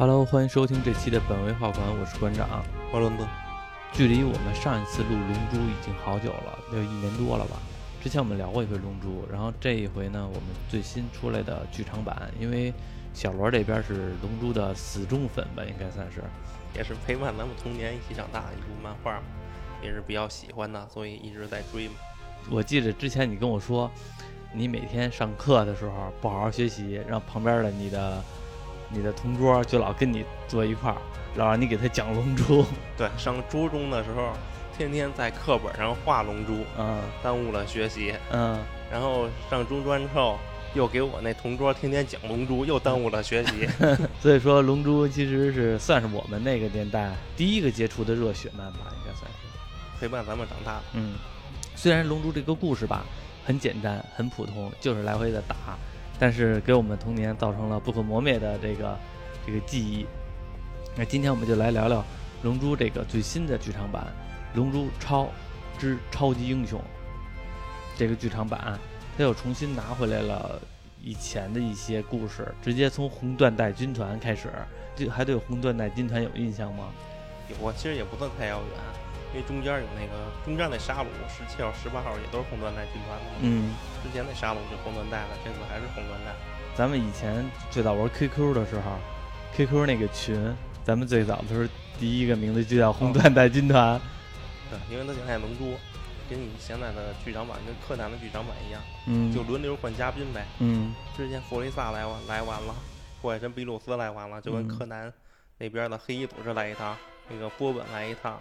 Hello，欢迎收听这期的本位画馆，我是馆长花轮子。距离我们上一次录《龙珠》已经好久了，有一年多了吧。之前我们聊过一回《龙珠》，然后这一回呢，我们最新出来的剧场版，因为小罗这边是《龙珠》的死忠粉吧，应该算是，也是陪伴咱们童年一起长大的一部漫画嘛，也是比较喜欢的，所以一直在追嘛。我记得之前你跟我说，你每天上课的时候不好好学习，让旁边的你的你的同桌就老跟你坐一块儿，老让你给他讲《龙珠》。对，上初中的时候，天天在课本上画龙珠，嗯耽误了学习。嗯，然后上中专之后，又给我那同桌天天讲龙珠，又耽误了学习。所以说《龙珠》其实是算是我们那个年代第一个接触的热血漫吧，应该算是。陪伴咱们长大的。嗯，虽然《龙珠》这个故事吧很简单、很普通，就是来回的打，但是给我们童年造成了不可磨灭的这个这个记忆。那今天我们就来聊聊《龙珠》这个最新的剧场版《龙珠超之超级英雄》这个剧场版，它又重新拿回来了以前的一些故事，直接从红缎带军团开始。对，还对红缎带军团有印象吗？我，其实也不算太遥远，因为中间有那个中间那沙鲁十七号、十八号也都是红缎带军团的嘛。嗯，之前那沙鲁是红缎带的，这次还是红缎带。咱们以前最早玩 QQ 的时候，QQ 那个群，咱们最早的时候第一个名字就叫红缎带军团。对，因为它现在龙珠跟你现在的剧场版跟柯南的剧场版一样，嗯，就轮流换嘉宾呗。嗯之前弗雷萨来完来完了，火海神比鲁斯来完了，就跟嗯柯南那边的黑衣组织来一趟，那个波本来一趟，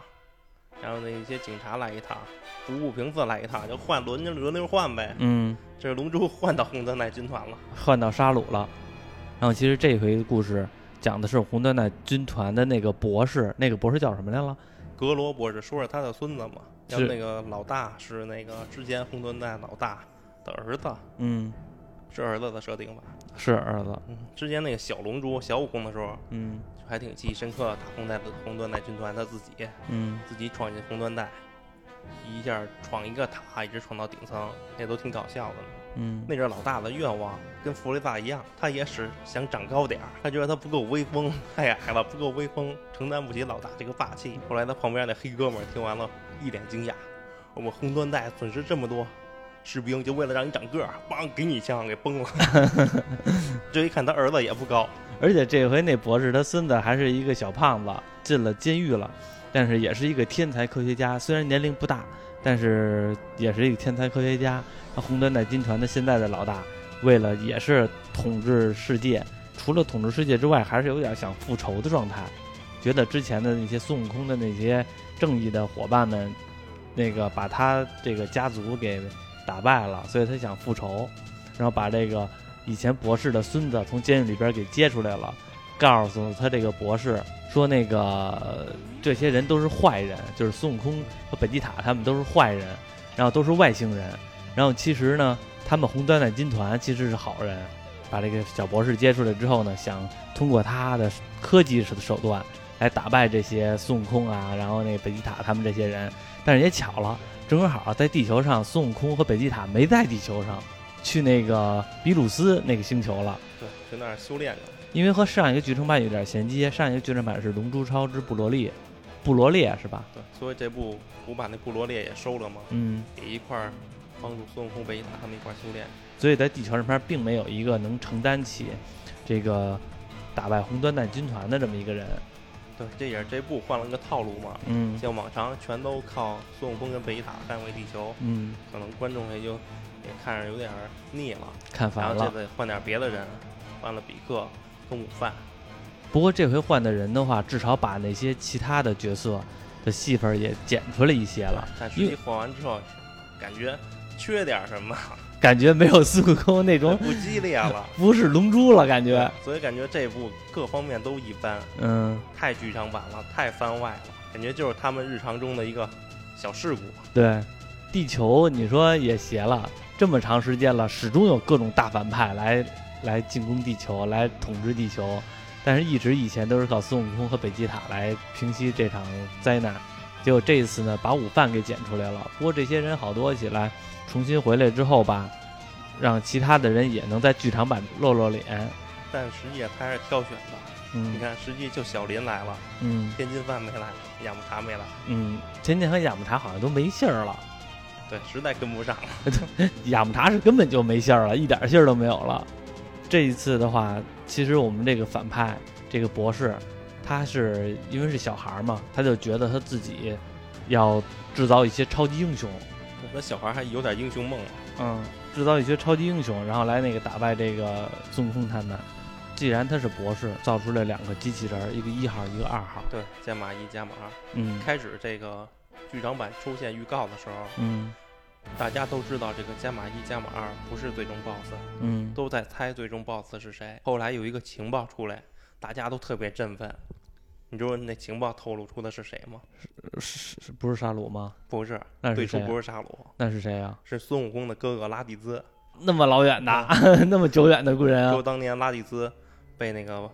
然后那些警察来一趟，服部平次来一趟，就换轮着轮流换呗。嗯，这是龙珠换到红缎带军团了。换到沙鲁了。然后其实这回的故事讲的是红缎带军团的那个博士，那个博士叫什么来了？格罗博士说是他的孙子嘛，然后那个老大是那个之前红缎带老大的儿子，嗯，是儿子的设定吧？是儿子。嗯，之前那个小龙珠小悟空的时候，嗯还挺记忆深刻的，打红带的红缎带军团他自己嗯自己闯进红缎带，一下闯一个塔，一直闯到顶层，那都挺搞笑的。嗯，那阵儿老大的愿望跟弗雷萨一样，他也是想长高点儿，他觉得他不够威风，太矮了，不够威风，承担不起老大这个霸气。后来他旁边那黑哥们儿听完了，一脸惊讶：我们红缎带损失这么多士兵，就为了让你长个儿，梆给你一枪给崩了。这一看他儿子也不高，而且这回那博士他孙子还是一个小胖子，进了监狱了，但是也是一个天才科学家，虽然年龄不大，但是也是一个天才科学家。他红缎带军团的现在的老大，为了也是统治世界，除了统治世界之外，还是有点想复仇的状态，觉得之前的那些孙悟空的那些正义的伙伴们，那个把他这个家族给打败了，所以他想复仇，然后把这个以前博士的孙子从监狱里边给接出来了，告诉他这个博士说那个这些人都是坏人，就是孙悟空和贝吉塔他们都是坏人，然后都是外星人，然后其实呢，他们红缎带军团其实是好人。把这个小博士接出来之后呢，想通过他的科技式的手段来打败这些孙悟空啊，然后那个贝吉塔他们这些人。但是也巧了，正好在地球上，孙悟空和北极塔没在地球上，去那个比鲁斯那个星球了。对，去那儿修炼去了。因为和上一个剧场版有点衔接，上一个剧场版是《龙珠超之布罗利》，布罗列是吧？对，所以这部我把那布罗列也收了嘛，嗯，也一块儿帮助孙悟空、北极塔他们一块儿修炼。所以在地球上边并没有一个能承担起这个打败红缎带军团的这么一个人。对，这也是这部换了个套路嘛，嗯像往常全都靠孙悟空跟贝吉塔捍卫地球，嗯，可能观众也就也看着有点腻了。然看烦了。后这次换点别的人，换了比克跟午饭。不过这回换的人的话，至少把那些其他的角色的戏份也剪出来一些了，但实际换完之后，感觉缺点什么，感觉没有孙悟空那种 不激烈了。不是龙珠了，感觉。所以感觉这部各方面都一般，嗯，太剧场版了，太番外了，感觉就是他们日常中的一个小事故。对，地球你说也邪了，这么长时间了，始终有各种大反派来来进攻地球，来统治地球，但是一直以前都是靠孙悟空和北吉塔来平息这场灾难。结果这一次呢，把午饭给捡出来了。不过这些人好多起来，重新回来之后吧，让其他的人也能在剧场版露露脸。但实际他还是挑选的，嗯你看，实际就小林来了，嗯天津饭没来，雅木茶没来，嗯，天津和雅木茶好像都没信儿了，对，实在跟不上了。雅木茶是根本就没信儿了，一点信儿都没有了。这一次的话，其实我们这个反派这个博士，他是因为是小孩儿嘛，他就觉得他自己要制造一些超级英雄，那小孩还有点英雄梦，嗯，制造一些超级英雄，然后来那个打败这个孙悟空他们。既然他是博士，造出了两个机器人，一个一号，一个二号。对，加码一加码二。嗯开始这个剧场版出现预告的时候，嗯大家都知道这个加码一加码二不是最终 BOSS，嗯都在猜最终 BOSS 是谁。后来有一个情报出来，大家都特别振奋。你知道那情报透露出的是谁吗？是是不是沙鲁吗？不是，最初？不是沙鲁，那是谁呀、是孙悟空的哥哥拉蒂兹。那么老远的，那么久远的故人啊！说当年拉蒂兹被那个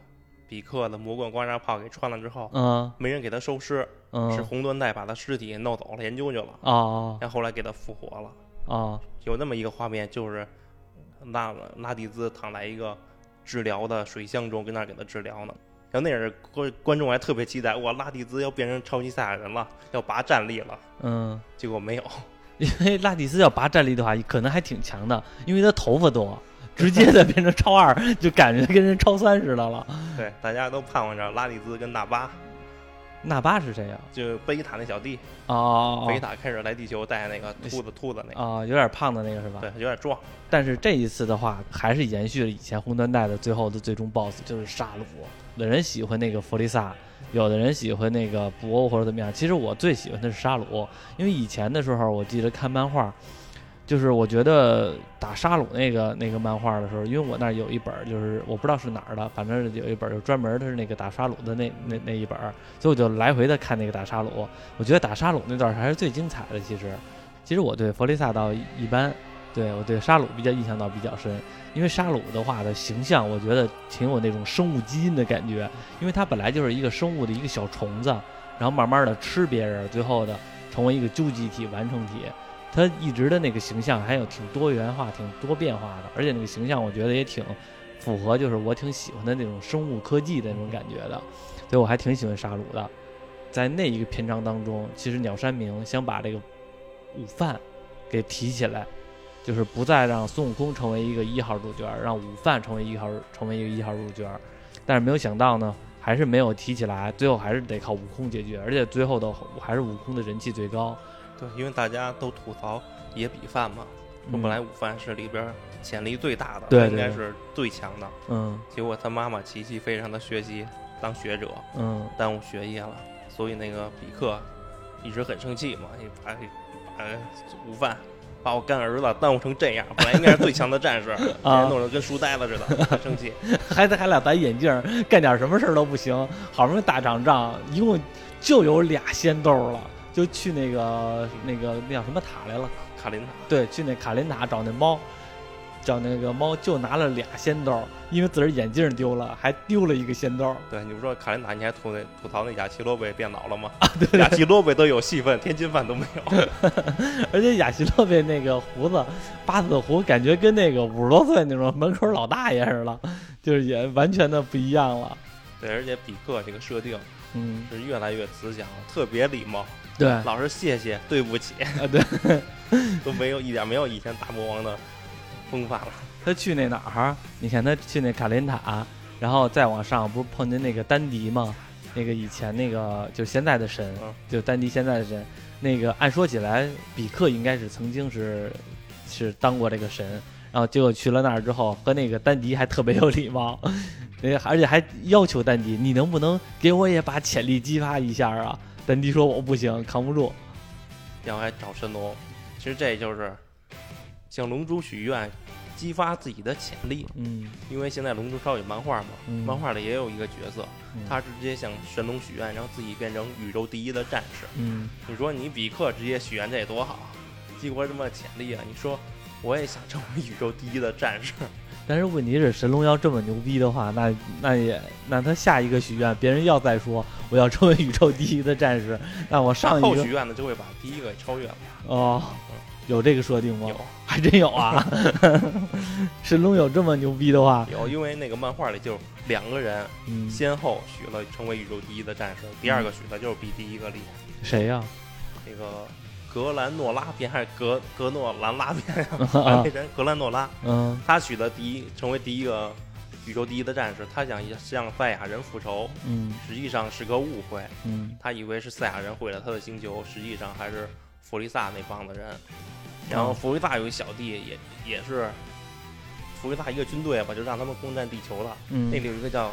比克的魔棍刮痧炮给穿了之后，嗯没人给他收尸，嗯是红缎带把他尸体弄走了研究去了，啊然后后来给他复活了。啊有那么一个画面，就是拉拉蒂兹躺在一个治疗的水箱中，跟那儿给他治疗呢。然后那阵观观众还特别期待，哇，拉蒂兹要变成超级赛亚人了，要拔战力了。嗯，结果没有，因为拉蒂斯要拔战力的话，可能还挺强的，因为他头发多，直接的变成超二，就感觉跟人超三似的了。对，大家都盼望着拉蒂兹跟纳巴，纳巴是谁呀、就贝塔那小弟，哦贝塔开始来地球带那个兔子兔子那个，哦，有点胖的那个是吧？对，有点壮。但是这一次的话，还是延续了以前红缎带的最后的最终 BOSS，就是沙鲁。有的人喜欢那个弗利萨，有的人喜欢那个布欧或者怎么样。其实我最喜欢的是沙鲁，因为以前的时候我记得看漫画，就是我觉得打沙鲁那个那个漫画的时候，因为我那有一本，就是我不知道是哪儿的，反正有一本就专门的是那个打沙鲁的那那那一本，所以我就来回的看那个打沙鲁。我觉得打沙鲁那段还是最精彩的。其实，其实我对弗利萨倒一般。对我对沙鲁比较印象倒比较深，因为沙鲁的话的形象，我觉得挺有那种生物基因的感觉，因为它本来就是一个生物的一个小虫子，然后慢慢的吃别人，最后的成为一个究极体完成体。它一直的那个形象还有挺多元化、挺多变化的，而且那个形象我觉得也挺符合，就是我挺喜欢的那种生物科技的那种感觉的，所以我还挺喜欢沙鲁的。在那一个篇章当中，其实鸟山明想把这个午饭给提起来，就是不再让孙悟空成为一个一号主角，让午饭成为一号成为一个一号主角，但是没有想到呢，还是没有提起来，最后还是得靠悟空解决，而且最后的还是悟空的人气最高。对，因为大家都吐槽野比饭嘛，说本来午饭是里边潜力最大的，应该是最强的，嗯结果他妈妈琪琪非让他学习当学者，嗯耽误学业了，所以那个比克一直很生气嘛，你把把午饭把我干儿子耽误成这样，本来应该是最强的战士，弄得跟书呆子似的，生气。还得还俩戴眼镜，干点什么事儿都不行，好不容易打场仗，一共就有俩仙豆了，就去那个那个那叫什么塔来了？卡林塔，对，去那卡林塔找那猫，找那个猫就拿了俩仙刀，因为自个儿眼镜丢了，还丢了一个仙刀。对，你不说卡琳塔，你还吐那吐槽那雅奇罗贝变老了吗？对雅奇罗贝都有戏份，天津饭都没有。而且雅西洛贝那个胡子，八字胡，感觉跟那个五十多岁那种门口老大爷似的，就是也完全的不一样了。对，而且比克这个设定嗯，是越来越慈祥了，特别礼貌，对，啊老是谢谢、对不起啊，对，都没有一点没有以前大魔王的风范了。他去那哪儿？你看他去那卡林塔，然后再往上，不是碰见那个丹迪吗？那个以前那个就是现在的神，嗯就丹迪现在的神。那个按说起来，比克应该是曾经是是当过这个神，然后结果去了那儿之后，和那个丹迪还特别有礼貌，那而且还要求丹迪，你能不能给我也把潜力激发一下啊？丹迪说我不行，扛不住。然后还找神龙，其实这就是向龙珠许愿，激发自己的潜力。嗯因为现在《龙珠超》有漫画嘛，嗯漫画里也有一个角色，嗯他直接向神龙许愿，让自己变成宇宙第一的战士。嗯，你说你比克直接许愿这多好，激活这么潜力啊！你说我也想成为宇宙第一的战士，但是问题是，神龙要这么牛逼的话，那那也那他下一个许愿，别人要再说我要成为宇宙第一的战士，那我上一个后许愿呢就会把第一个给超越了。哦，有这个设定吗？有 还真有啊！神龙有这么牛逼的话，有，因为那个漫画里就两个人嗯，先后许了成为宇宙第一的战士，第二个许的就是比第一个厉害。谁呀、那个格兰诺拉边还是格格诺兰拉边呀？啊那人格兰诺拉，嗯他许的第一成为第一个宇宙第一的战士，他想向赛亚人复仇，嗯实际上是个误会。嗯他以为是赛亚人毁了他的星球，实际上还是弗利萨那帮子人。然后弗利萨有一小弟，也也是弗利萨一个军队吧，就让他们攻占地球了。嗯，那里有一个叫，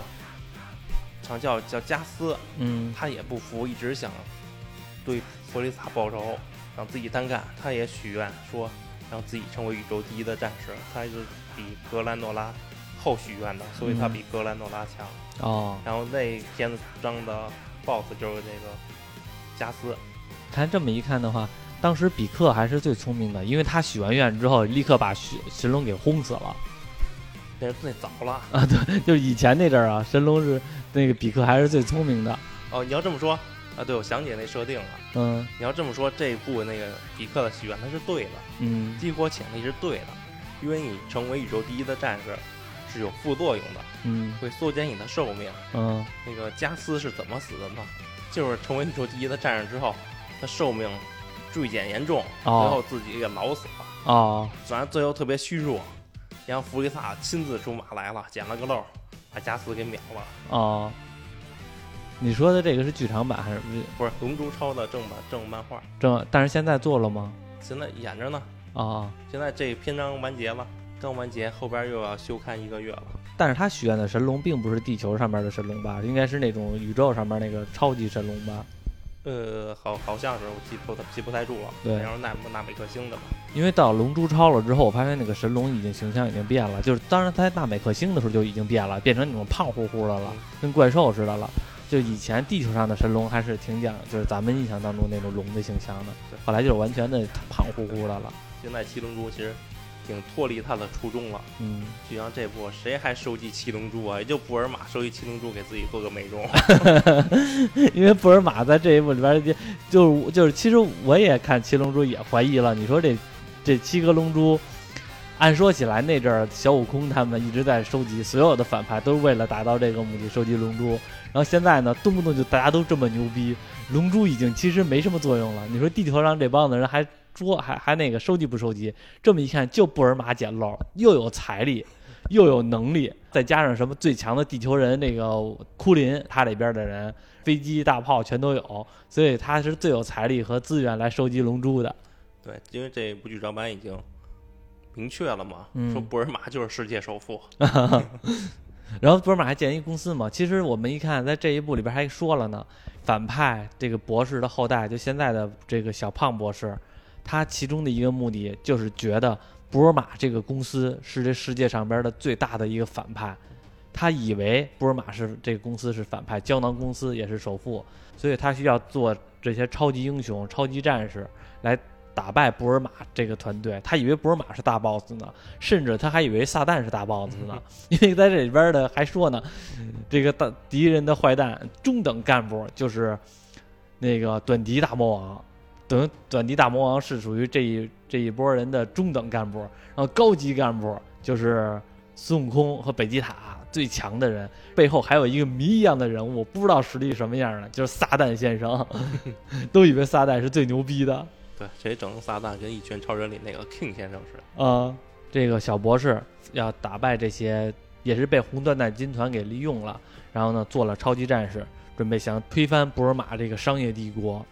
好像叫叫加斯，嗯他也不服，一直想对弗利萨报仇，让自己单干。他也许愿说让自己成为宇宙第一的战士，他是比格兰诺拉后许愿的，所以他嗯比格兰诺拉强。哦，然后那片子中的 BOSS 就是那个加斯。看这么一看的话，当时比克还是最聪明的，因为他许完愿之后，立刻把神神龙给轰死了。那那早了啊，对，就是以前那阵儿啊，神龙是那个比克还是最聪明的。哦！你要这么说啊，对，我想起那设定了。嗯你要这么说，这一部那个比克的许愿他是对的，嗯激活潜力是对的，因为你成为宇宙第一的战士是有副作用的，嗯会缩减你的寿命。嗯那个加斯是怎么死的呢？就是成为宇宙第一的战士之后，他寿命锐减严重，最哦后自己给老死了，哦反正最后特别虚弱。然后弗利萨亲自出马来了，捡了个漏，把加斯给秒了。哦，你说的这个是剧场版还是不是《龙珠超》的正版正漫画，正？但是现在做了吗？现在演着呢。啊、现在这篇章完结了，刚完结，后边又要休刊一个月了。但是他许愿的神龙并不是地球上面的神龙吧？应该是那种宇宙上面那个超级神龙吧？呃，好，好像是我记不记不太住了。对然后纳纳美克星的吧。因为到龙珠超了之后，我发现那个神龙已经形象已经变了，就是当然他在纳美克星的时候就已经变了，变成那种胖乎乎的了嗯，跟怪兽似的了。就以前地球上的神龙还是挺讲，就是咱们印象当中那种龙的形象的对，后来就是完全的胖乎乎的了。现在七龙珠其实挺脱离他的初衷了。嗯，就像这部，谁还收集七龙珠啊？也就布尔玛收集七龙珠给自己做个美容。因为布尔玛在这一部里边就就是就是，其实我也看七龙珠也怀疑了，你说这这七颗龙珠。按说起来，那阵儿小悟空他们一直在收集，所有的反派都是为了达到这个目的，收集龙珠。然后现在呢，动不动就大家都这么牛逼，龙珠已经其实没什么作用了。你说地球上这帮子人还说还还那个收集不收集？这么一看，就布尔玛捡漏，又有财力，又有能力，再加上什么最强的地球人那个库林，他里边的人飞机大炮全都有，所以他是最有财力和资源来收集龙珠的。对，因为这部剧场版已经明确了嘛，嗯说布尔玛就是世界首富。然后布尔玛还建一公司嘛。其实我们一看，在这一部里边还说了呢，反派这个博士的后代，就现在的这个小胖博士，他其中的一个目的就是觉得布尔玛这个公司是这世界上边的最大的一个反派。他以为布尔玛是这个公司是反派，胶囊公司也是首富，所以他需要做这些超级英雄、超级战士来打败布尔玛这个团队。他以为布尔玛是大 boss 呢，甚至他还以为撒旦是大 boss 呢，因为在这里边的还说呢，这个大敌人的坏蛋中等干部就是那个短笛大魔王。等短笛大魔王是属于这一这一波人的中等干部，然后高级干部就是孙悟空和北极塔最强的人，背后还有一个谜一样的人物，不知道实力什么样的，就是撒旦先生，都以为撒旦是最牛逼的。对，谁整撒旦跟《一拳超人》里那个 King 先生似的。啊，这个小博士要打败这些，也是被红缎带军团给利用了，然后呢做了超级战士，准备想推翻布尔玛这个商业帝国，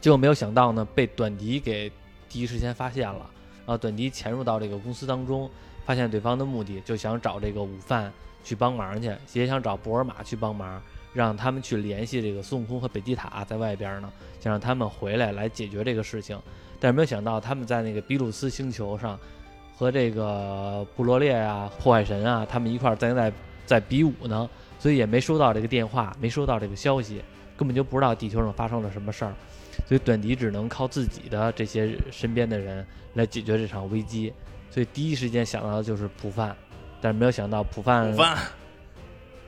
结果没有想到呢被短笛给第一时间发现了，然后短笛潜入到这个公司当中，发现对方的目的，就想找这个午饭去帮忙去，也想找布尔玛去帮忙，让他们去联系这个孙悟空和北极塔在外边呢，想让他们回来来解决这个事情。但是没有想到他们在那个比鲁斯星球上和这个布罗列啊、破坏神啊，他们一块儿在在在比武呢，所以也没收到这个电话，没收到这个消息，根本就不知道地球上发生了什么事儿。所以短笛只能靠自己的这些身边的人来解决这场危机。所以第一时间想到的就是普范，但是没有想到普范普饭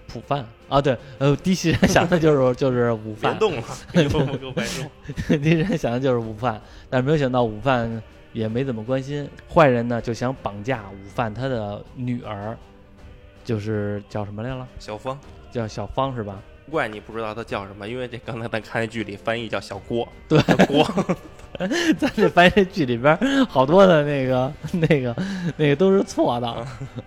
普范啊，对，呃，第一时间想的就是 就是午饭别，动了。第一时间想的就是午饭，但是没有想到午饭也没怎么关心。坏人呢就想绑架午饭他的女儿，就是叫什么来了？小芳，叫小芳是吧？怪你不知道他叫什么，因为这刚才咱看那剧里翻译叫小郭，对郭，咱这发现这剧里边好多的那个、那个、那个都是错的，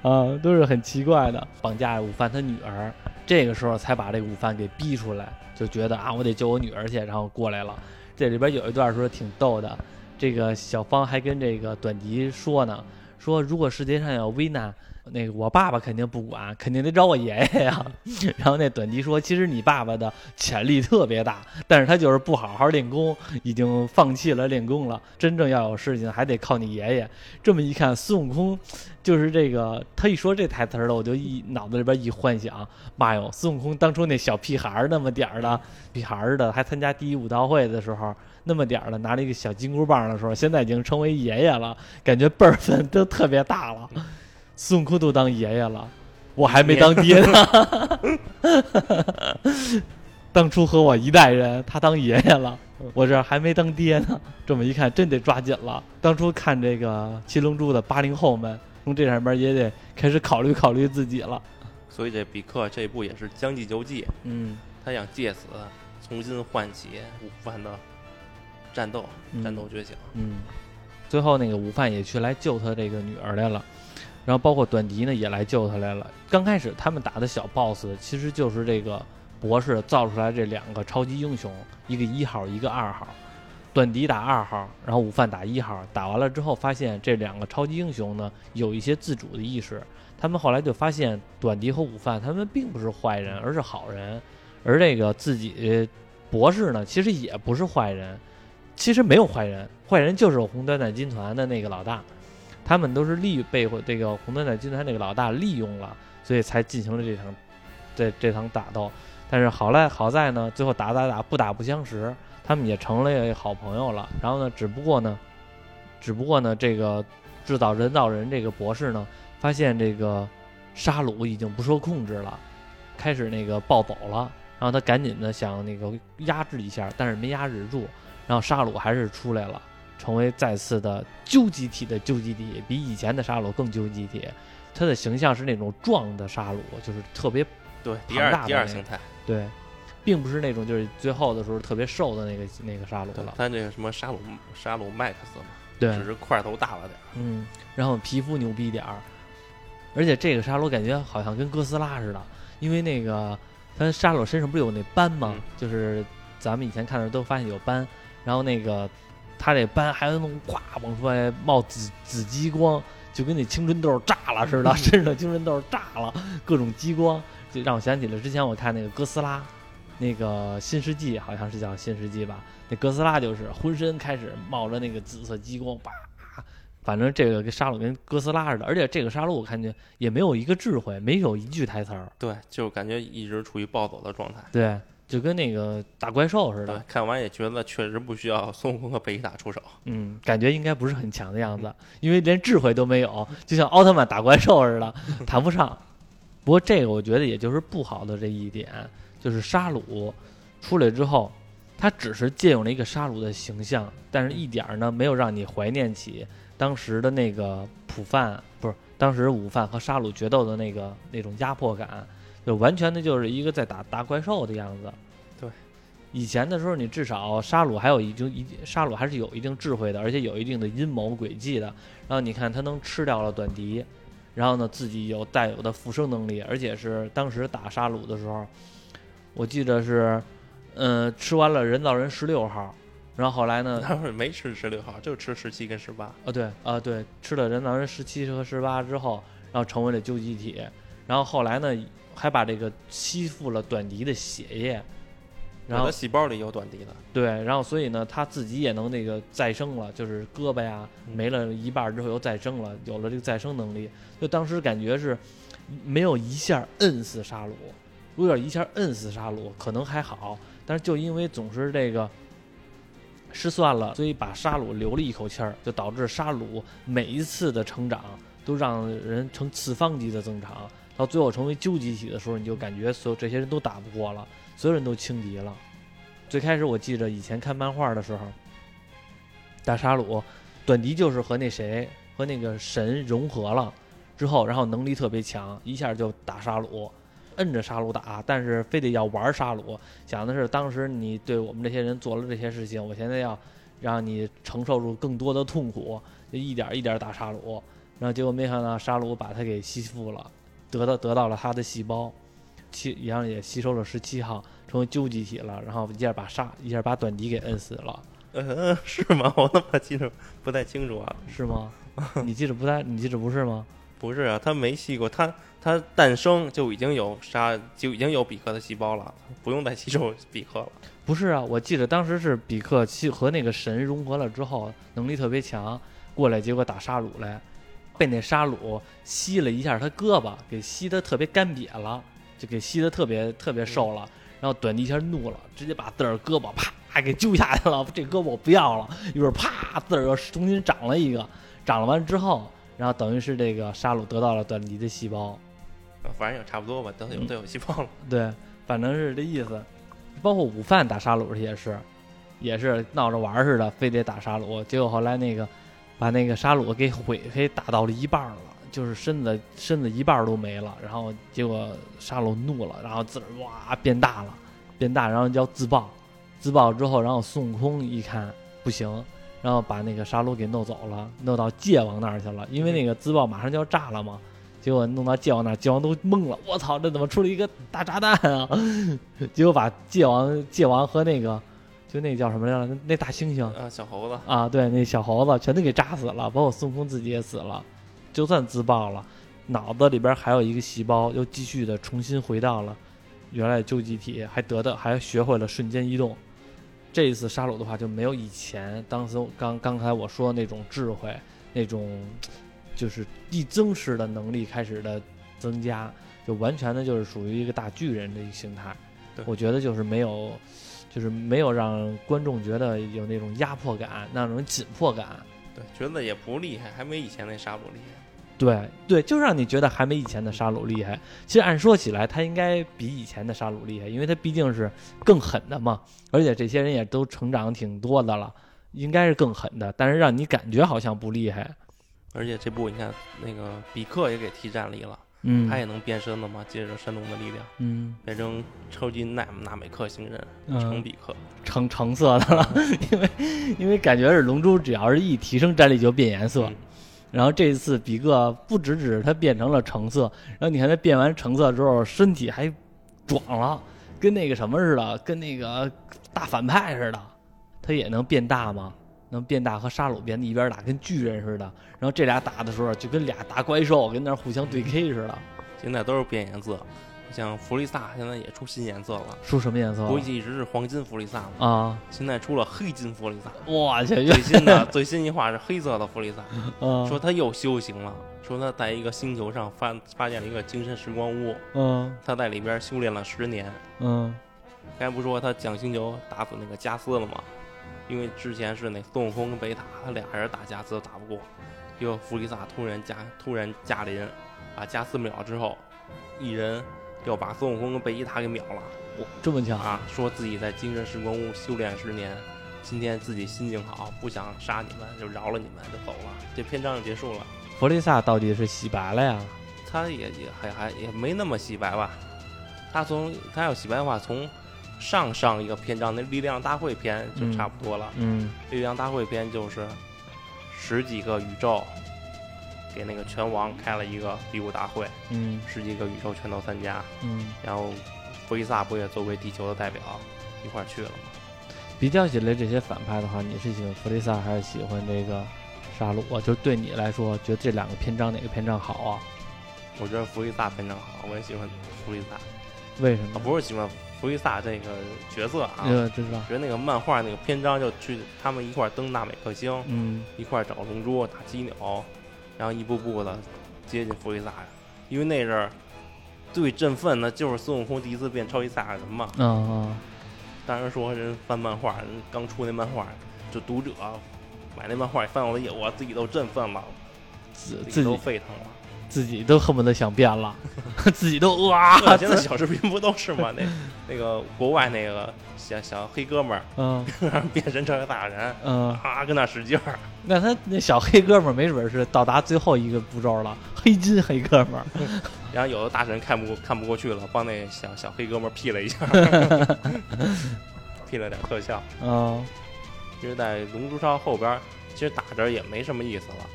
啊，都是很奇怪的。绑架午饭他女儿，这个时候才把这个午饭给逼出来，就觉得啊，我得救我女儿去，然后过来了。这里边有一段说挺逗的，这个小芳还跟这个短笛说呢，说如果世界上有危难。那个我爸爸肯定不管，肯定得找我爷爷呀。然后那短笛说：“其实你爸爸的潜力特别大，但是他就是不好好练功，已经放弃了练功了。真正要有事情，还得靠你爷爷。”这么一看，孙悟空就是这个。他一说这台词了，我就一脑子里边一幻想：妈哟，孙悟空当初那小屁孩儿那么点儿的屁孩儿的，还参加第一武道会的时候那么点儿的，拿了一个小金箍棒的时候，现在已经成为爷爷了，感觉辈儿分都特别大了。孙悟空都当爷爷了，我还没当爹呢。当初和我一代人，他当爷爷了，我这还没当爹呢。这么一看，真得抓紧了。当初看这个《七龙珠》的八零后们，从这上面也得开始考虑考虑自己了。所以这比克这一部也是将计就计，嗯，他想借此重新唤起午饭的战斗、嗯战斗觉醒。嗯，最后那个午饭也去来救他这个女儿来了，然后包括短笛呢也来救他来了。刚开始他们打的小 boss 其实就是这个博士造出来这两个超级英雄，一个一号，一个二号。短笛打二号，然后午饭打一号。打完了之后，发现这两个超级英雄呢有一些自主的意识。他们后来就发现短笛和午饭他们并不是坏人，而是好人。而这个自己博士呢，其实也不是坏人，其实没有坏人，坏人就是红短短军团的那个老大，他们都是利被这个红灯仔军团那个老大利用了，所以才进行了这场这这场打斗。但是好赖好在呢，最后打打打不打不相识，他们也成了好朋友了。然后呢，只不过呢，只不过呢，这个制造人造人这个博士呢，发现这个沙鲁已经不受控制了，开始那个暴走了。然后他赶紧的想那个压制一下，但是没压制住。然后沙鲁还是出来了，成为再次的究极体的究极体，比以前的沙鲁更究极体。他的形象是那种壮的沙鲁，就是特别对，第二第二形态，对，并不是那种就是最后的时候特别瘦的那个那个沙鲁了。对他那个什么沙鲁沙鲁麦克斯嘛，对只，是块头大了点儿。嗯，然后皮肤牛逼点儿，而且这个沙鲁感觉好像跟哥斯拉似的，因为那个他沙鲁身上不是有那斑吗？嗯就是咱们以前看的时候都发现有斑，然后那个他这斑还有那种呱往出来冒紫紫激光，就跟那青春痘炸了似的，身上青春痘炸了，各种激光，就让我想起了之前我看那个哥斯拉。那个新世纪好像是叫新世纪吧？那哥斯拉就是浑身开始冒着那个紫色激光，叭，反正这个跟沙鲁跟哥斯拉似的，而且这个沙鲁我看见也没有一个智慧，没有一句台词儿，对，就感觉一直处于暴走的状态。对，就跟那个打怪兽似的，，看完也觉得确实不需要孙悟空和贝吉塔出手。嗯，感觉应该不是很强的样子，因为连智慧都没有，就像奥特曼打怪兽似的，谈不上。不过这个我觉得也就是不好的这一点，就是沙鲁出来之后，他只是借用了一个沙鲁的形象，但是一点儿呢没有让你怀念起当时的那个普范，不是当时午饭和沙鲁决斗的那个那种压迫感，就完全的就是一个在打打怪兽的样子。对，以前的时候你至少沙鲁还有一定一沙鲁还是有一定智慧的，而且有一定的阴谋诡计的。然后你看他能吃掉了短笛，然后呢自己有带有的复生能力，而且是当时打沙鲁的时候，我记得是，嗯、吃完了人造人十六号，然后后来呢，他说没吃十六号，就吃十七跟十八。啊对啊对，吃了人造人十七和十八之后，然后成为了究极体，然后后来呢还把这个吸附了短笛的血液，然后细胞里有短笛的，对，然后所以呢，他自己也能那个再生了，就是胳膊呀嗯没了一半之后又再生了，有了这个再生能力。就当时感觉是没有一下摁死沙鲁，如果要一下摁死沙鲁可能还好，但是就因为总是这个失算了，所以把沙鲁留了一口气儿，就导致沙鲁每一次的成长都让人成次方级的增长，到最后成为究极体的时候，你就感觉所有这些人都打不过了，所有人都轻敌了。最开始我记着以前看漫画的时候，大沙鲁短笛就是和那谁和那个神融合了之后，然后能力特别强，一下就打沙鲁，摁着沙鲁打，但是非得要玩沙鲁，想的是当时你对我们这些人做了这些事情，我现在要让你承受住更多的痛苦，就一点一点打沙鲁，然后结果没想到沙鲁把他给吸附了，得到得到了他的细胞，吸然后也吸收了十七号，成为究极体了，然后一下把沙一下把短笛给摁死了。呃，是吗？我怎么记得不太清楚啊？是吗？你记着不太，你记着不是吗？不是啊，他没吸过，他他诞生就已经有杀，就已经有比克的细胞了，不用再吸收比克了。不是啊，我记得当时是比克吸和那个神融合了之后，能力特别强，过来结果打沙鲁来，被那沙鲁吸了一下他胳膊，给吸的特别干瘪了，就给吸的特别特别瘦了。然后短笛一下怒了，直接把自个儿胳膊啪给揪下去了，这胳膊我不要了。一会儿啪，自个儿又重新长了一个，长了完之后，然后等于是这个沙鲁得到了短笛的细胞。呃反正也差不多吧，都有都有细胞了。对，反正是这意思。包括午饭打沙鲁也是，也是闹着玩似的，非得打沙鲁。结果后来那个把那个沙鲁给毁，给打到了一半了，就是身子身子一半都没了。然后结果沙鲁怒了，然后自哇变大了，变大，然后要自爆，自爆之后，然后孙悟空一看不行，然后把那个沙鲁给弄走了，弄到界王那儿去了，因为那个自爆马上就要炸了嘛。结果弄到界王那儿，界王都懵了，我操，这怎么出了一个大炸弹啊？结果把界王、界王和那个，就那叫什么来着？那那大猩猩啊，小猴子，啊，对，那小猴子全都给炸死了，包括孙悟空自己也死了。就算自爆了，脑子里边还有一个细胞，又继续的重新回到了原来的究极体，还得到还学会了瞬间移动。这一次杀戮的话就没有以前当时刚刚才我说的那种智慧，那种就是递增式的能力开始的增加，就完全的就是属于一个大巨人的一个形态。我觉得就是没有，就是没有让观众觉得有那种压迫感，那种紧迫感。对，觉得也不厉害，还没以前那沙鲁厉害。对对，就让你觉得还没以前的沙鲁厉害。其实按说起来，他应该比以前的沙鲁厉害，因为他毕竟是更狠的嘛，而且这些人也都成长挺多的了，应该是更狠的。但是让你感觉好像不厉害。而且这部你看，那个比克也给提战力了，嗯，他也能变身了吗，借着神龙的力量嗯变成超级纳纳美克星人，嗯成比克。橙橙色的了，因为因为感觉是龙珠，只要是一提升战力就变颜色。嗯然后这一次比克不只只是他变成了橙色，然后你看他变完橙色之后，身体还壮了，跟那个什么似的，跟那个大反派似的。他也能变大吗？能变大和沙鲁变得一边打，跟巨人似的。然后这俩打的时候就跟俩大怪兽跟那互相对 K 似的。现在都是变颜色，像弗利萨现在也出新颜色了，出什么颜色估计一直是黄金弗利萨嘛，啊？现在出了黑金弗利萨。我去，最新的最新一话是黑色的弗利萨，嗯说他又修行了，说他在一个星球上发发现了一个精神时光屋，嗯他在里边修炼了十年。嗯刚才不说他讲星球打死那个加斯了吗？因为之前是那孙悟空跟贝塔，他俩人打加斯都打不过，结果弗利萨突然加突然驾临，把加斯秒之后，一人要把孙悟空跟贝塔给秒了我这么强啊！说自己在精神时光屋修炼十年，今天自己心情好，不想杀你们，就饶了你们就走了，这篇章就结束了。弗利萨到底是洗白了呀？他也也还还也没那么洗白吧？他从他要洗白的话，从上上一个篇章那力量大会篇就差不多了。嗯力量大会篇就是十几个宇宙给那个拳王开了一个比武大会，嗯十几个宇宙全都参加，嗯。然后弗利萨不也作为地球的代表一块儿去了吗？比较起来这些反派的话，你是喜欢弗利萨还是喜欢这个沙鲁啊？就对你来说，觉得这两个篇章哪个篇章好啊？我觉得弗利萨篇章好，我也喜欢弗利萨，啊为什么？不是喜欢弗利萨这个角色啊，呃，知道。觉得那个漫画那个篇章就去他们一块儿登纳美克星，嗯一块儿找龙珠打基纽，然后一步步的接近弗利萨，因为那阵儿最振奋的就是孙悟空第一次变超级赛亚人嘛。啊啊当然说人翻漫画，人刚出那漫画，就读者买那漫画翻我的页，我自己都振奋了，自自己都沸腾了。自己都恨不得想变了，自己都 哇，现在小视频不都是吗？那 那个国外那个小小黑哥们儿嗯变身成个大人，嗯，啊，跟那使劲儿，那他那小黑哥们儿没准是到达最后一个步骤了，黑金黑哥们儿，然后有的大神看不过看不过去了，帮那小小黑哥们儿 P 了一下，P 了点特效。嗯其实，在《龙珠超》后边，其实打着也没什么意思了。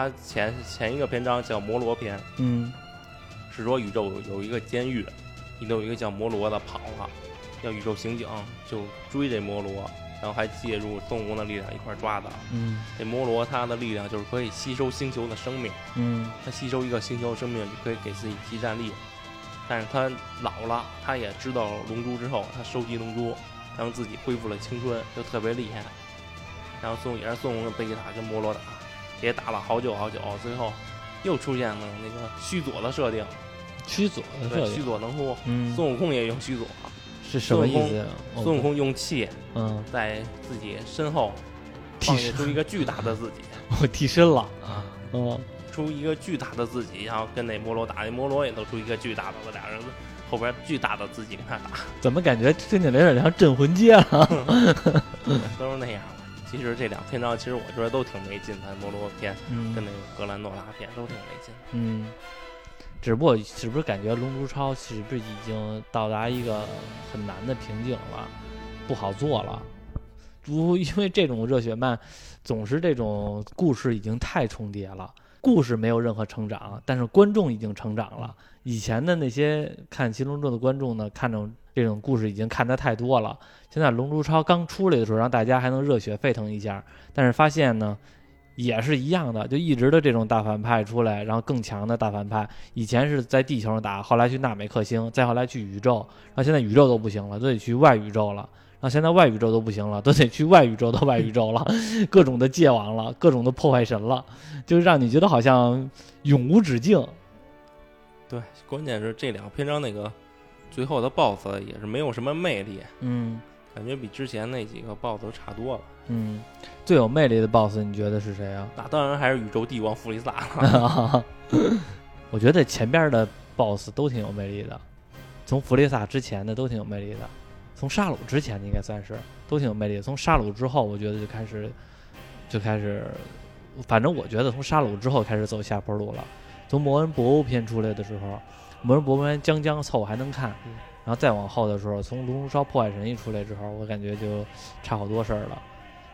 它前前一个篇章叫摩罗篇，嗯是说宇宙有一个监狱，里头有一个叫摩罗的跑了，要宇宙刑警就追这摩罗，然后还借助孙悟空的力量一块抓的。嗯这摩罗他的力量就是可以吸收星球的生命，嗯他吸收一个星球生命就可以给自己提战力。但是他老了，他也知道龙珠之后，他收集龙珠，让自己恢复了青春，就特别厉害。然后孙悟也是孙悟空跟贝吉塔跟摩罗打，也打了好久好久，最后又出现了那个须佐的设定，虚佐的对，须设定，佐能乎，嗯，孙悟空也用须佐，是什么意思孙悟空用气嗯，在自己身后替放射出一个巨大的自己我 替身了，啊，嗯出一个巨大的自己，然后跟那摩罗打，那摩罗也露出一个巨大的，我俩人后边巨大的自己跟他打，怎么感觉听起来有点像镇魂街了？都是那样的。其实这两篇章，其实我觉得都挺没劲的，摩罗篇嗯跟那个格兰诺拉篇都挺没劲。嗯，只不过是不是感觉《龙珠超》是不是已经到达一个很难的瓶颈了，不好做了？不，因为这种热血漫总是这种故事已经太重叠了，故事没有任何成长，但是观众已经成长了。以前的那些看《七龙珠》的观众呢，看这种这种故事已经看得太多了。现在《龙珠超》刚出来的时候，让大家还能热血沸腾一下，但是发现呢，也是一样的，就一直的这种大反派出来，然后更强的大反派。以前是在地球上打，后来去纳美克星，再后来去宇宙，然后现在宇宙都不行了，都得去外宇宙了。然后现在外宇宙都不行了，都得去外宇宙的外宇宙了，各种的界王了，各种的破坏神了，就是让你觉得好像永无止境。对，关键是这两个篇章那个最后的 BOSS 也是没有什么魅力，嗯感觉比之前那几个 BOSS 都差多了。嗯，最有魅力的 BOSS 你觉得是谁啊？那当然还是宇宙帝王弗利萨了。我觉得前边的 BOSS 都挺有魅力的，从弗利萨之前的都挺有魅力的，从沙鲁之前的应该算是都挺有魅力的。从沙鲁之后，我觉得就开始就开始，反正我觉得从沙鲁之后开始走下坡路了。从摩恩博欧篇出来的时候，摩恩博欧篇将将凑还能看嗯，然后再往后的时候，从龙珠烧破坏神一出来之后，我感觉就差好多事儿了。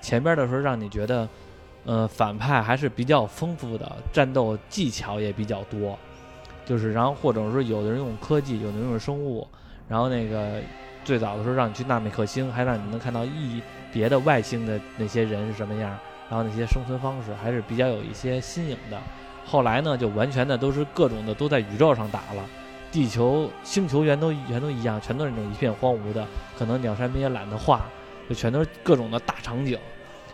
前边的时候让你觉得，呃，反派还是比较丰富的，战斗技巧也比较多，就是然后或者说有的人用科技，有的人用生物，然后那个最早的时候让你去纳米克星，还让你能看到异别的外星的那些人是什么样，然后那些生存方式还是比较有一些新颖的。后来呢，就完全的都是各种的都在宇宙上打了，地球星球全都全都一样，全都是那种一片荒芜的，可能鸟山明也懒得画，就全都是各种的大场景，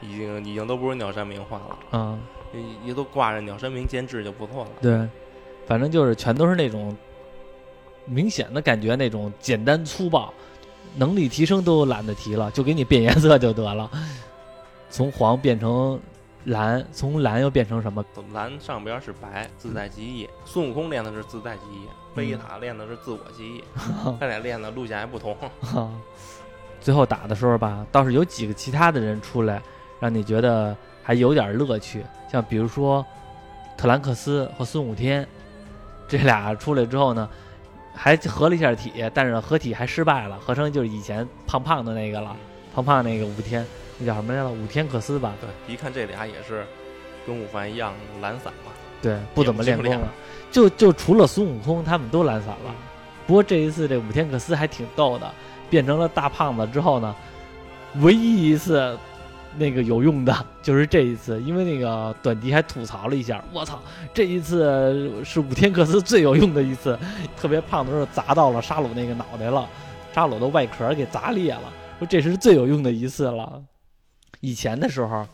已经已经都不是鸟山明画了，嗯。也也都挂着鸟山明监制就不错了。对，反正就是全都是那种明显的感觉，那种简单粗暴，能力提升都懒得提了，就给你变颜色就得了，从黄变成蓝，从蓝又变成什么？蓝上边是白，自在记忆；孙悟空练的是自在记忆，贝吉塔练的是自我记忆，他俩练的路线还不同。最后打的时候吧，倒是有几个其他的人出来，让你觉得还有点乐趣，像比如说特兰克斯和孙悟天这俩出来之后呢，还合了一下体，但是合体还失败了，合成就是以前胖胖的那个了，胖胖那个武天，那叫什么来着？武天克斯吧？对，一看这俩也是跟悟饭一样懒散嘛。对，不怎么练功练了，就就除了孙悟空，他们都懒散了。不过这一次这武天克斯还挺逗的，变成了大胖子之后呢，唯一一次那个有用的就是这一次，因为那个短笛还吐槽了一下，我操，这一次是武天克斯最有用的一次，特别胖的时候砸到了沙鲁那个脑袋了，沙鲁的外壳给砸裂了，说这是最有用的一次了。以前的时候，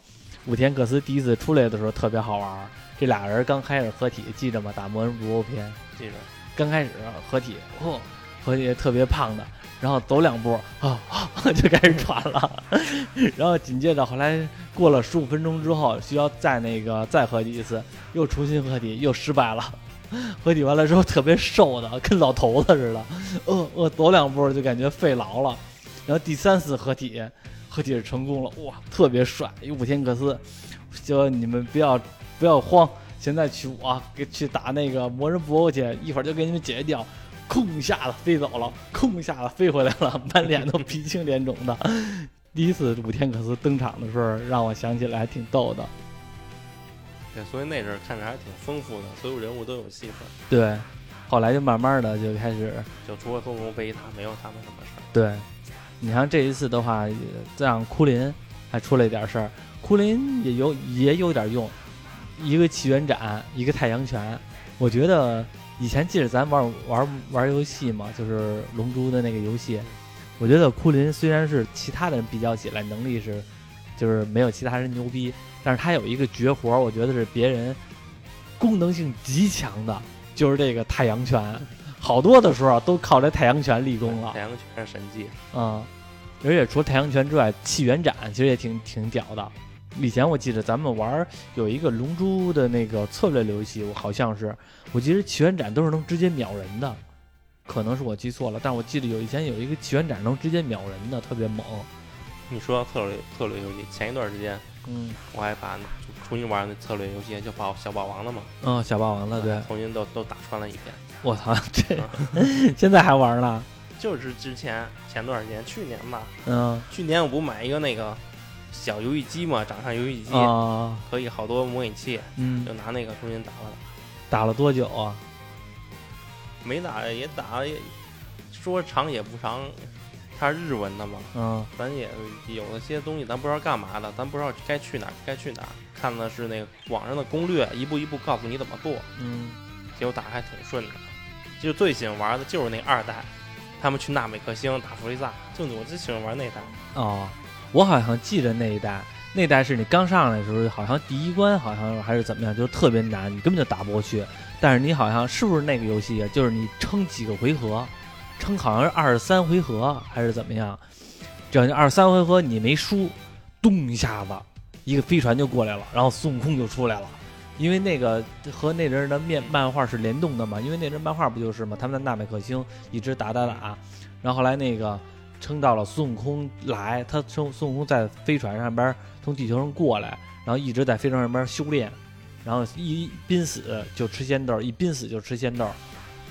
武田克斯第一次出来的时候特别好玩儿，这俩人刚开始合体，记着吗？打魔人布欧篇。记着，刚开始合体，嚯、合体特别胖的，然后走两步啊、啊 就开始喘了，然后紧接着后来过了十五分钟之后，需要再那个再合体一次，又重新合体，又失败了，合体完了之后特别瘦的，跟老头子似的，呃呃，走两步就感觉肺痨了。然后第三次合体，合体是成功了，哇，特别帅，有武天克斯，就你们不要不要慌，现在去我给去打那个魔人布欧去，一会儿就给你们解决掉。空一下子飞走了，空一下子飞回来了，满脸都鼻青脸肿的。第一次武天克斯登场的时候，让我想起来还挺逗的。对，所以那阵儿看着还挺丰富的，所有人物都有戏份。对，后来就慢慢的就开始，就除了孙悟空被他，没有他们什么事儿。对，你像这一次的话，这样库林还出了一点事儿，库林也有也有点用，一个气元斩，一个太阳拳，我觉得。以前记得咱玩玩玩游戏嘛，就是龙珠的那个游戏。我觉得库林虽然是其他的人比较起来能力是，就是没有其他人牛逼，但是他有一个绝活，我觉得是别人功能性极强的，就是这个太阳拳。好多的时候都靠这太阳拳立功了。太阳拳是神技。嗯，而且除了太阳拳之外，气元斩其实也挺挺屌的。以前我记得咱们玩有一个龙珠的那个策略游戏，我好像是，我记得起源斩都是能直接秒人的，可能是我记错了，但我记得有以前有一个起源斩能直接秒人的，特别猛。你说策略策略游戏，前一段时间，嗯，我还把重新玩那策略游戏，就宝小霸王了嘛，嗯，小霸王了对，重新都都打穿了一遍。我操，这现在还玩呢？就是之前前段时间，去年吧，嗯，去年我不买一个那个。小游戏机嘛，掌上游戏机可以好多模拟器，嗯，就拿那个重新打了打，打了多久啊？没打也打也，说长也不长，它是日文的嘛，嗯，咱也有那些东西咱不知道干嘛的，咱不知道该去哪儿该去哪儿，看的是那个网上的攻略，一步一步告诉你怎么做，嗯，结果打还挺顺的，就最喜欢玩的就是那二代，他们去纳美克星打弗利萨，就我最喜欢玩那代，哦。我好像记着那一代，那代是你刚上来的时候，好像第一关好像还是怎么样，就特别难，你根本就打不过去。但是你好像是不是那个游戏，就是你撑几个回合，撑好像是二十三回合还是怎么样？只要二十三回合你没输，咚一下子，一个飞船就过来了，然后孙悟空就出来了。因为那个和那人的面漫画是联动的嘛，因为那人漫画不就是嘛，他们在纳美克星一直打打打，然后后来那个。撑到了孙悟空来，他孙孙悟空在飞船上边从地球上过来，然后一直在飞船上边修炼，然后一濒死就吃仙豆，一濒死就吃仙豆，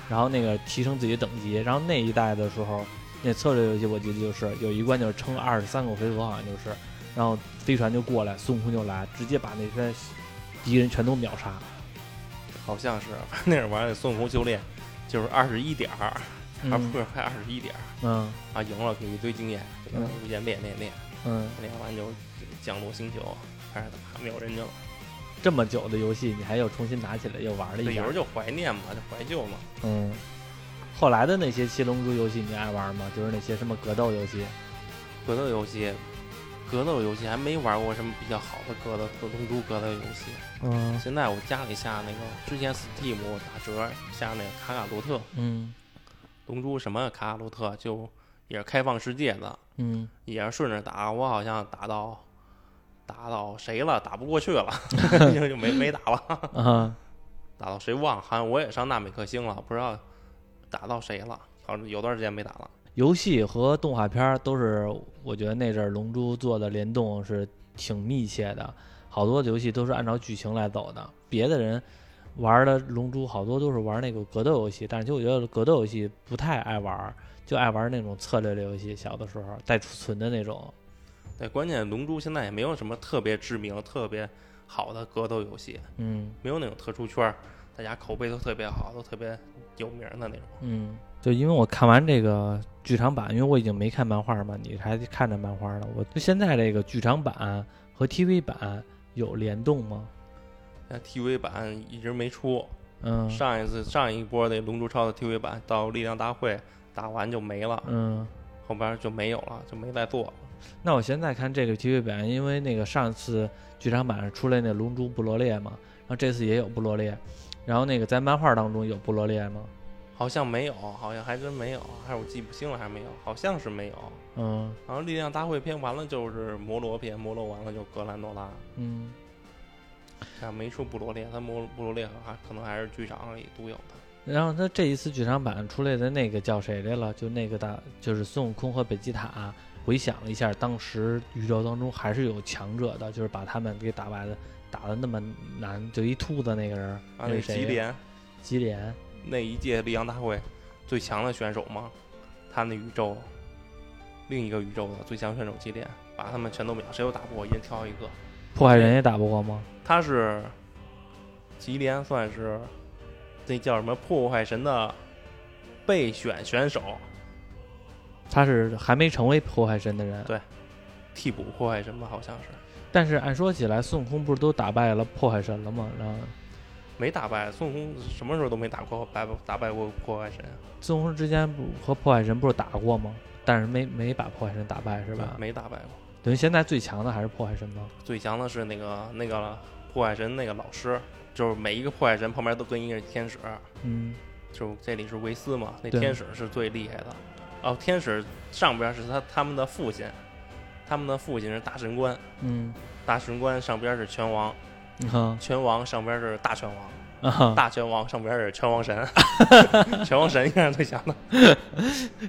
然后那个提升自己等级。然后那一代的时候，那策略游戏我记得就是有一关就是撑二十三个回合，好像就是，然后飞船就过来，孙悟空就来，直接把那些敌人全都秒杀。好像是 那会儿玩孙悟空修炼，就是二十一点儿。还不是还二十一点，嗯，啊，赢了给一堆经验，就跟无限练练练，嗯，练完就降落星球，开始打秒人去了。这么久的游戏，你还又重新拿起来又玩了一下，有时候就怀念嘛，就怀旧嘛。嗯，后来的那些七龙珠游戏你爱玩吗？就是那些什么格斗游戏，格斗游戏，格斗游戏还没玩过什么比较好的格斗龙珠格斗游戏。嗯，现在我家里下那个之前 Steam 打折下那个卡卡罗特，嗯。龙珠什么卡卡罗特就也是开放世界的，嗯，也是顺着打，我好像打到打到谁了，打不过去了，就 就没没打了，打到谁忘了，好像我也上纳美克星了，不知道打到谁了，好像有段时间没打了。游戏和动画片都是，我觉得那阵龙珠做的联动是挺密切的，好多游戏都是按照剧情来走的，别的人。玩的龙珠好多都是玩那个格斗游戏，但是就我觉得格斗游戏不太爱玩，就爱玩那种策略类游戏。小的时候带储存的那种。对，关键龙珠现在也没有什么特别知名、特别好的格斗游戏。嗯。没有那种特殊圈，大家口碑都特别好，都特别有名的那种。嗯。就因为我看完这个剧场版，因为我已经没看漫画嘛，你还看着漫画呢。我就现在这个剧场版和 TV 版有联动吗？那 TV 版一直没出，嗯，上一次上一波那《龙珠超》的 TV 版到力量大会打完就没了，嗯，后边就没有了，就没再做。那我现在看这个 TV 版，因为那个上次剧场版出来那龙珠布罗列嘛，然后这次也有布罗列，然后那个在漫画当中有布罗列吗？好像没有，好像还真没有，还是我记不清了，还是没有，好像是没有。嗯，然后力量大会篇完了就是摩罗篇，摩罗完了就格兰诺拉。嗯。看没出布罗列，他摩布罗列还可能还是剧场里独有的。然后他这一次剧场版出来的那个叫谁来了？就那个大，就是孙悟空和贝吉塔。回想了一下，当时宇宙当中还是有强者的，就是把他们给打败的，打的那么难，就一兔子那个人，啊，那谁？吉连，吉连，那一届力量大会最强的选手嘛，他那宇宙另一个宇宙的最强选手吉连，把他们全都秒，谁都打不过，一人挑一个。破坏人也打不过吗？他是吉连，算是那叫什么破坏神的备选选手。他是还没成为破坏神的人，对，替补破坏神吧，好像是。但是按说起来，孙悟空不是都打败了破坏神了吗？然后没打败孙悟空，什么时候都没打过败打败过破坏神。孙悟空之前不和破坏神不是打过吗？但是没没把破坏神打败是吧？没打败过。等于现在最强的还是破坏神吗？最强的是那个那个破坏神那个老师，就是每一个破坏神旁边都跟一个天使。嗯，就这里是维斯嘛，那天使是最厉害的。哦，天使上边是他他们的父亲，他们的父亲是大神官，嗯，大神官上边是拳王，拳王上边是大拳王，大拳王上边是拳王神，拳王神应该是最强的。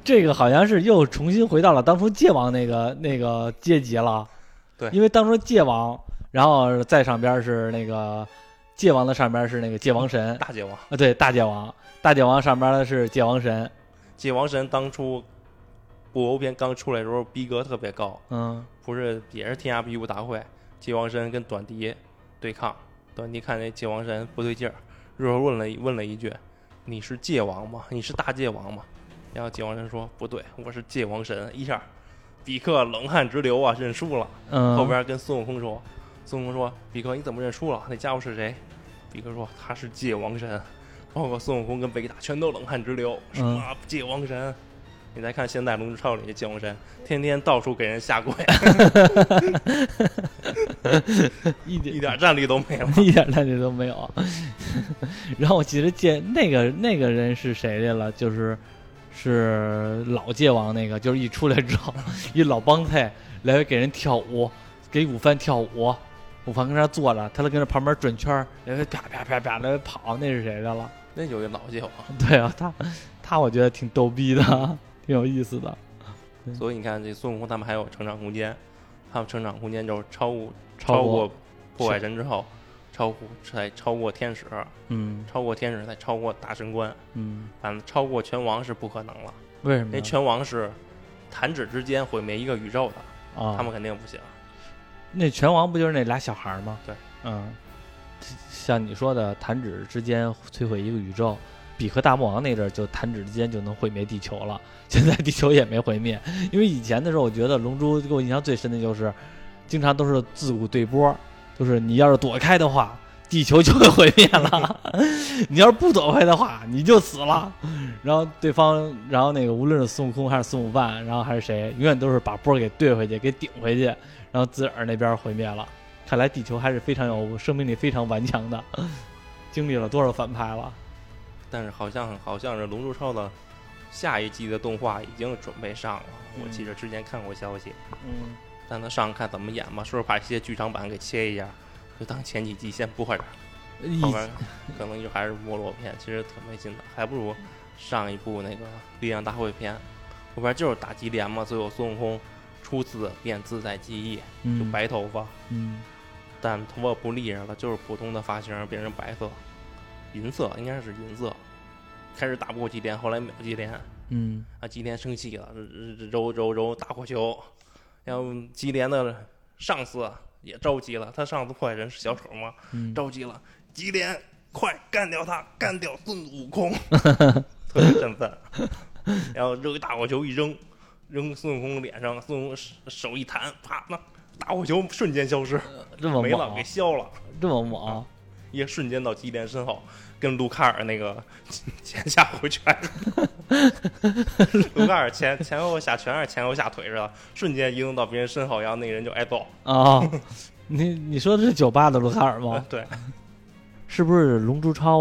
这个好像是又重新回到了当初界王那个那个阶级了，对，因为当初界王，然后再上边是那个界王的上边是那个界王神，大界王。啊，对，大界王，大界王上边的是界王神。界王神当初布欧篇刚出来的时候逼格特别高，嗯，不是也是天下比武大会，界王神跟短笛对抗，短笛看那界王神不对劲儿，日后问了问了一句：“你是界王吗？你是大界王吗？”然后界王神说：“不对，我是界王神。”一下，比克冷汗直流啊，认输了。嗯，后边跟孙悟空说：“孙悟空说，比克你怎么认输了？那家伙是谁？”比克说：“他是界王神。”包括孙悟空跟贝吉塔全都冷汗直流，什么界王神？你再看现在《龙之超》里的界王神，天天到处给人下跪，一点一点战力都没有，一点战力都没有。然后我记得见那个那个人是谁来了？就是是老界王那个，就是一出来之后，一老帮菜来回给人跳舞，给午饭跳舞。午饭跟那坐着，他都跟那旁边转圈儿，来回啪啪啪啪来回跑，那是谁的了？那就是老界王。对啊，他他我觉得挺逗逼的，挺有意思的。所以你看，这孙悟空他们还有成长空间，他们成长空间就是超过超过破坏神之后，超过才超过天使，嗯，超过天使才超过大神官，嗯，反正超过拳王是不可能了。为什么？因为拳王是弹指之间毁灭一个宇宙的啊，他们肯定不行。那拳王不就是那俩小孩吗？对，嗯，像你说的，弹指之间摧毁一个宇宙，比克大魔王那阵儿就弹指之间就能毁灭地球了。现在地球也没毁灭，因为以前的时候，我觉得龙珠给我印象最深的就是，经常都是自古对波，就是你要是躲开的话，地球就会毁灭了；你要是不躲开的话，你就死了。然后对方，然后那个无论是孙悟空还是孙悟饭，然后还是谁，永远都是把波给对回去，给顶回去。然后自个儿那边毁灭了，看来地球还是非常有生命力、非常顽强的。经历了多少反派了？但是好像好像是《龙珠超》的下一季的动画已经准备上了，我记得之前看过消息。嗯，但他上看怎么演吧，是不是把一些剧场版给切一下，就当前几季先播着，后边可能就还是没落片，其实挺没劲的，还不如上一部那个《力量大会》片，后边就是打击连嘛，最后孙悟空。初次变自在记忆，就白头发，嗯，但头发不立上了，就是普通的发型变成白色、银色，应该是银色。开始打不过吉田，后来秒吉田，嗯，啊，吉田生气了，揉揉揉大火球，然后吉田的上司也着急了，他上司破坏人是小丑嘛，着急了，吉田快干掉他，干掉孙悟空，特别振奋，然后扔大火球一扔。扔孙悟空脸上，孙悟空手一弹，啪，那大火球瞬间消失，这么没了，给消了，这么猛，一瞬间到基连身后，跟卢卡尔那个前下回拳，卢卡尔前前后下拳还是前后下腿似的，瞬间移动到别人身后，然后那个人就挨揍啊！你你说的是酒吧的卢卡尔吗？对，是不是《龙珠超》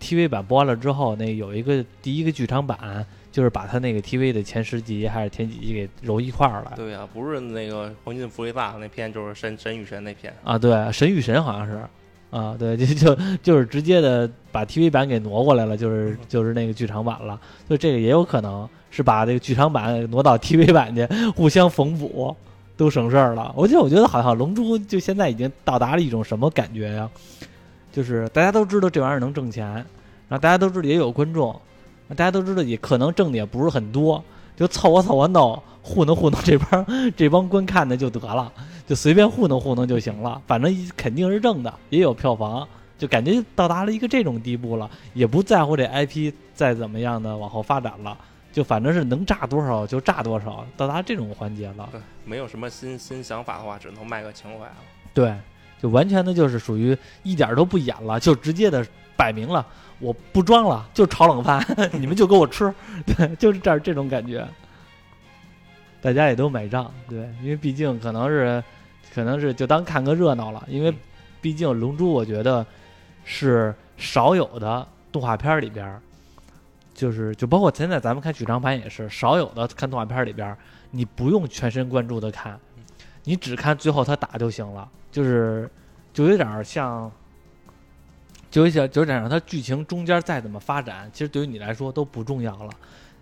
TV 版播完了之后，那有一个第一个剧场版？就是把他那个 TV 的前十集还是前几集给揉一块儿了。对呀、不是那个黄金弗利萨那篇，就是神神与神那篇。啊，对，神与神好像是，啊，对，就就就是直接的把 TV 版给挪过来了，就是就是那个剧场版了，所以这个也有可能是把这个剧场版挪到 TV 版去，互相缝补，都省事儿了。我觉得，我觉得好像《龙珠》就现在已经到达了一种什么感觉呀？就是大家都知道这玩意儿能挣钱，然后大家都知道也有观众，大家都知道也可能挣的也不是很多，就凑合凑合弄，糊弄糊弄这帮这帮观看的就得了。就随便糊弄糊弄就行了，反正肯定是挣的，也有票房，就感觉到达了一个这种地步了，也不在乎这 IP 再怎么样的往后发展了，就反正是能炸多少就炸多少，到达这种环节了。对，没有什么新新想法的话，只能卖个情怀了。对，就完全的就是属于一点都不演了，就直接的摆明了，我不装了，就炒冷饭，你们就给我吃，对，就是这儿这种感觉。大家也都买账，对，因为毕竟可能是，可能是就当看个热闹了，因为毕竟《龙珠》我觉得是少有的动画片里边，就是就包括现在咱们看剧场版也是少有的看动画片里边，你不用全神贯注的看，你只看最后他打就行了，就是就有点像，就有点就有点让它剧情中间再怎么发展，其实对于你来说都不重要了。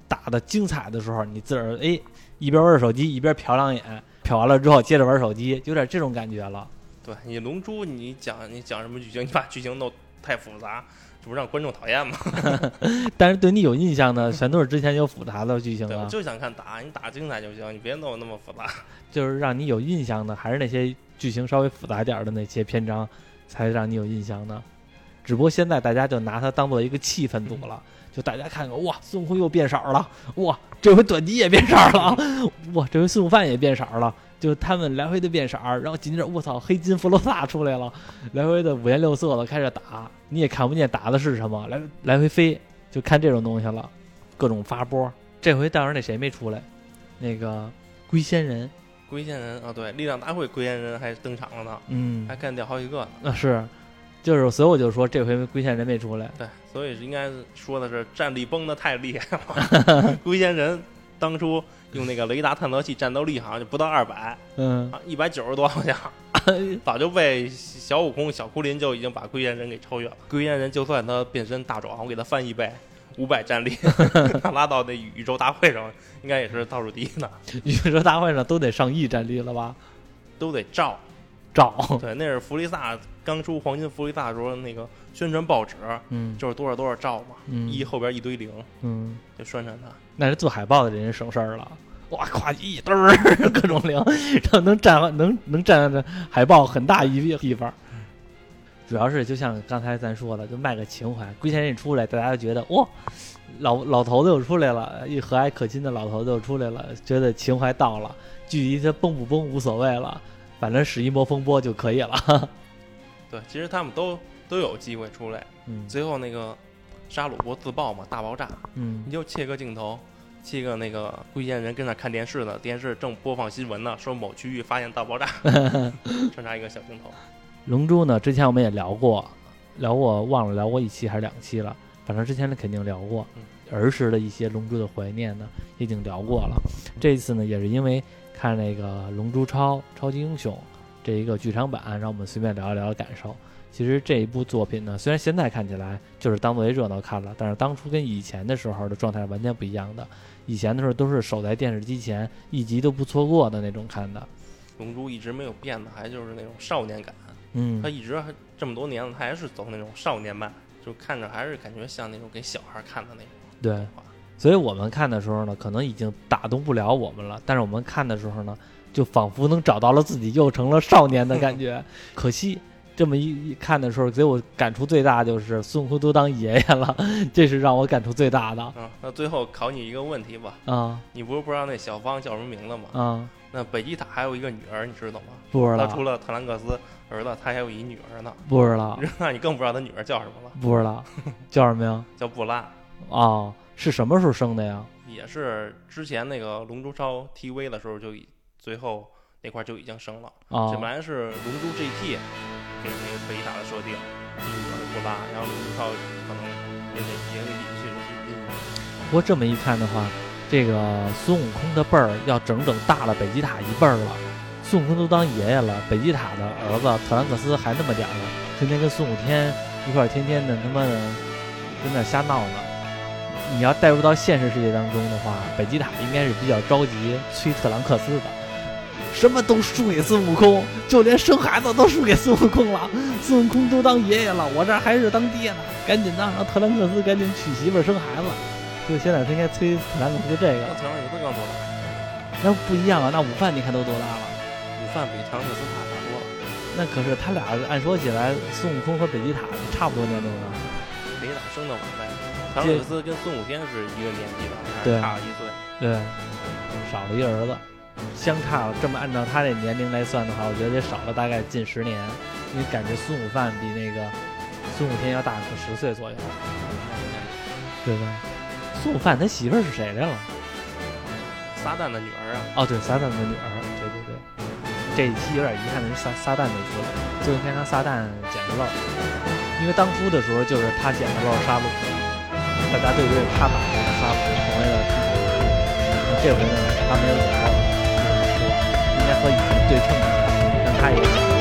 打的精彩的时候，你自个儿哎一边玩手机一边瞟两眼，瞟完了之后接着玩手机，有点这种感觉了。对你《龙珠》，你讲你讲什么剧情？你把剧情弄太复杂，这不让观众讨厌吗？但是对你有印象的，全都是之前有复杂的剧情对，我了，就想看打，你打精彩就行，你别弄那么复杂。就是让你有印象的，还是那些剧情稍微复杂点的那些篇章，才让你有印象的。只不过现在大家就拿它当做一个气氛组了，就大家看看，哇，孙悟空又变色了，哇，这回短笛也变色儿了，哇，这回孙悟饭也变色了，就他们来回的变色儿，然后紧接着我操，黑金弗罗萨出来了，来回的五颜六色的开始打，你也看不见打的是什么，来来回飞，就看这种东西了，各种发波。这回倒是那谁没出来，那个龟仙人，龟仙人啊，对，力量大会龟仙人还登场了呢，嗯。还，干掉好几个呢。那是，就是所以我就说这回龟仙人没出来，对，所以应该说的是战力崩的太厉害了。龟仙人当初用那个雷达探测器战斗力好像就不到二百一百九十多好像，早就被小悟空、小库林就已经把龟仙人给超越了。龟仙人就算他变身大爪，我给他翻一倍。五百战力，他拉到那宇宙大会上，应该也是倒数第一呢，宇宙大会上都得上亿战力了吧？都得照。照，对，那是弗利萨刚出黄金弗利萨的时候，那个宣传报纸嗯就是多少多少兆嘛，嗯一后边一堆零，嗯，就宣传他。那是做海报的人省事儿了。哇，夸一嘚儿 各种零，然后能占能能占着海报很大一地方。主要是就像刚才咱说的，就卖个情怀。龟仙人一出来，大家就觉得哇，老老头子又出来了，一和蔼可亲的老头子又出来了，觉得情怀到了。距离他崩不崩无所谓了，反正使一波风波就可以了。对，其实他们都都有机会出来。嗯最后那个沙鲁不自爆嘛，大爆炸，嗯你就切个镜头，切个那个龟仙人跟那看电视呢，电视正播放新闻呢，说某区域发现大爆炸，穿插一个小镜头。龙珠呢，之前我们也聊过，聊过忘了聊过一期还是两期了，反正之前肯定聊过嗯儿时的一些龙珠的怀念呢，已经聊过了。这一次呢，也是因为看那个《龙珠超超级英雄》这一个剧场版，让我们随便聊一聊感受。其实这一部作品呢，虽然现在看起来就是当作一热闹看了，但是当初跟以前的时候的状态完全不一样的。以前的时候都是守在电视机前，一集都不错过的那种看的。龙珠一直没有变的，还就是那种少年感，嗯他，一直还这么多年了，他还是走那种少年漫，就看着还是感觉像那种给小孩看的那种对。所以我们看的时候呢，可能已经打动不了我们了，但是我们看的时候呢，就仿佛能找到了自己又成了少年的感觉。可惜这么一一看的时候，给我感触最大就是孙悟空都当爷爷了，这是让我感触最大的嗯，那最后考你一个问题吧，啊你不是不知道那小芳叫什么名字吗？啊！那北极塔还有一个女儿，你知道吗？不知道，他除了特兰克斯儿子，他还有一女儿呢。不知道，那 你更不知道他女儿叫什么了，不知道，叫什么呀？叫布拉，哦，是什么时候生的呀？也是之前那个《龙珠超》TV 的时候就已最后那块就已经生了。啊这本来是《龙珠 GT》给那个贝吉塔的设定，女儿布拉，然后《龙珠超》可能也得也给去去去不过这么一看的话，这个孙悟空的辈儿要整整大了北极塔一辈儿了。孙悟空都当爷爷了，北极塔的儿子特兰克斯还那么点儿呢，天天跟孙悟天一块儿，天天的他妈的跟那瞎闹呢。你要带入到现实世界当中的话，北极塔应该是比较着急催特兰克斯的，什么都输给孙悟空，就连生孩子都输给孙悟空了。孙悟空都当爷爷了，我这儿还是当爹呢，赶紧的让特兰克斯赶紧娶媳妇儿生孩子。就现在他应该催特兰克斯这个那，特兰克斯刚多大？那不一样啊。那午饭你看都多大了？午饭比特兰克斯大大多了。那可是他俩按说起来，孙悟空和北极塔差不多年龄啊。北极塔生的晚呗。特兰克斯跟孙悟空是一个年纪的，差了一岁。对，少了一儿子，相差了这么按照他这年龄来算的话，我觉得得少了大概近十年。因为感觉孙悟饭比那个孙悟天要大个十岁左右，对吧？孙悟饭他媳妇儿是谁来了？撒旦的女儿啊，哦，对，撒旦的女儿，对对对。这一期有点遗憾的是撒撒旦没出来，就应该让撒旦捡个漏，因为当初的时候就是他捡的漏儿杀戮，大家对对他把那个哈弗成为了金头那这回呢，他没有捡漏儿，就是失望，应该和以前对称一下，让他也捡。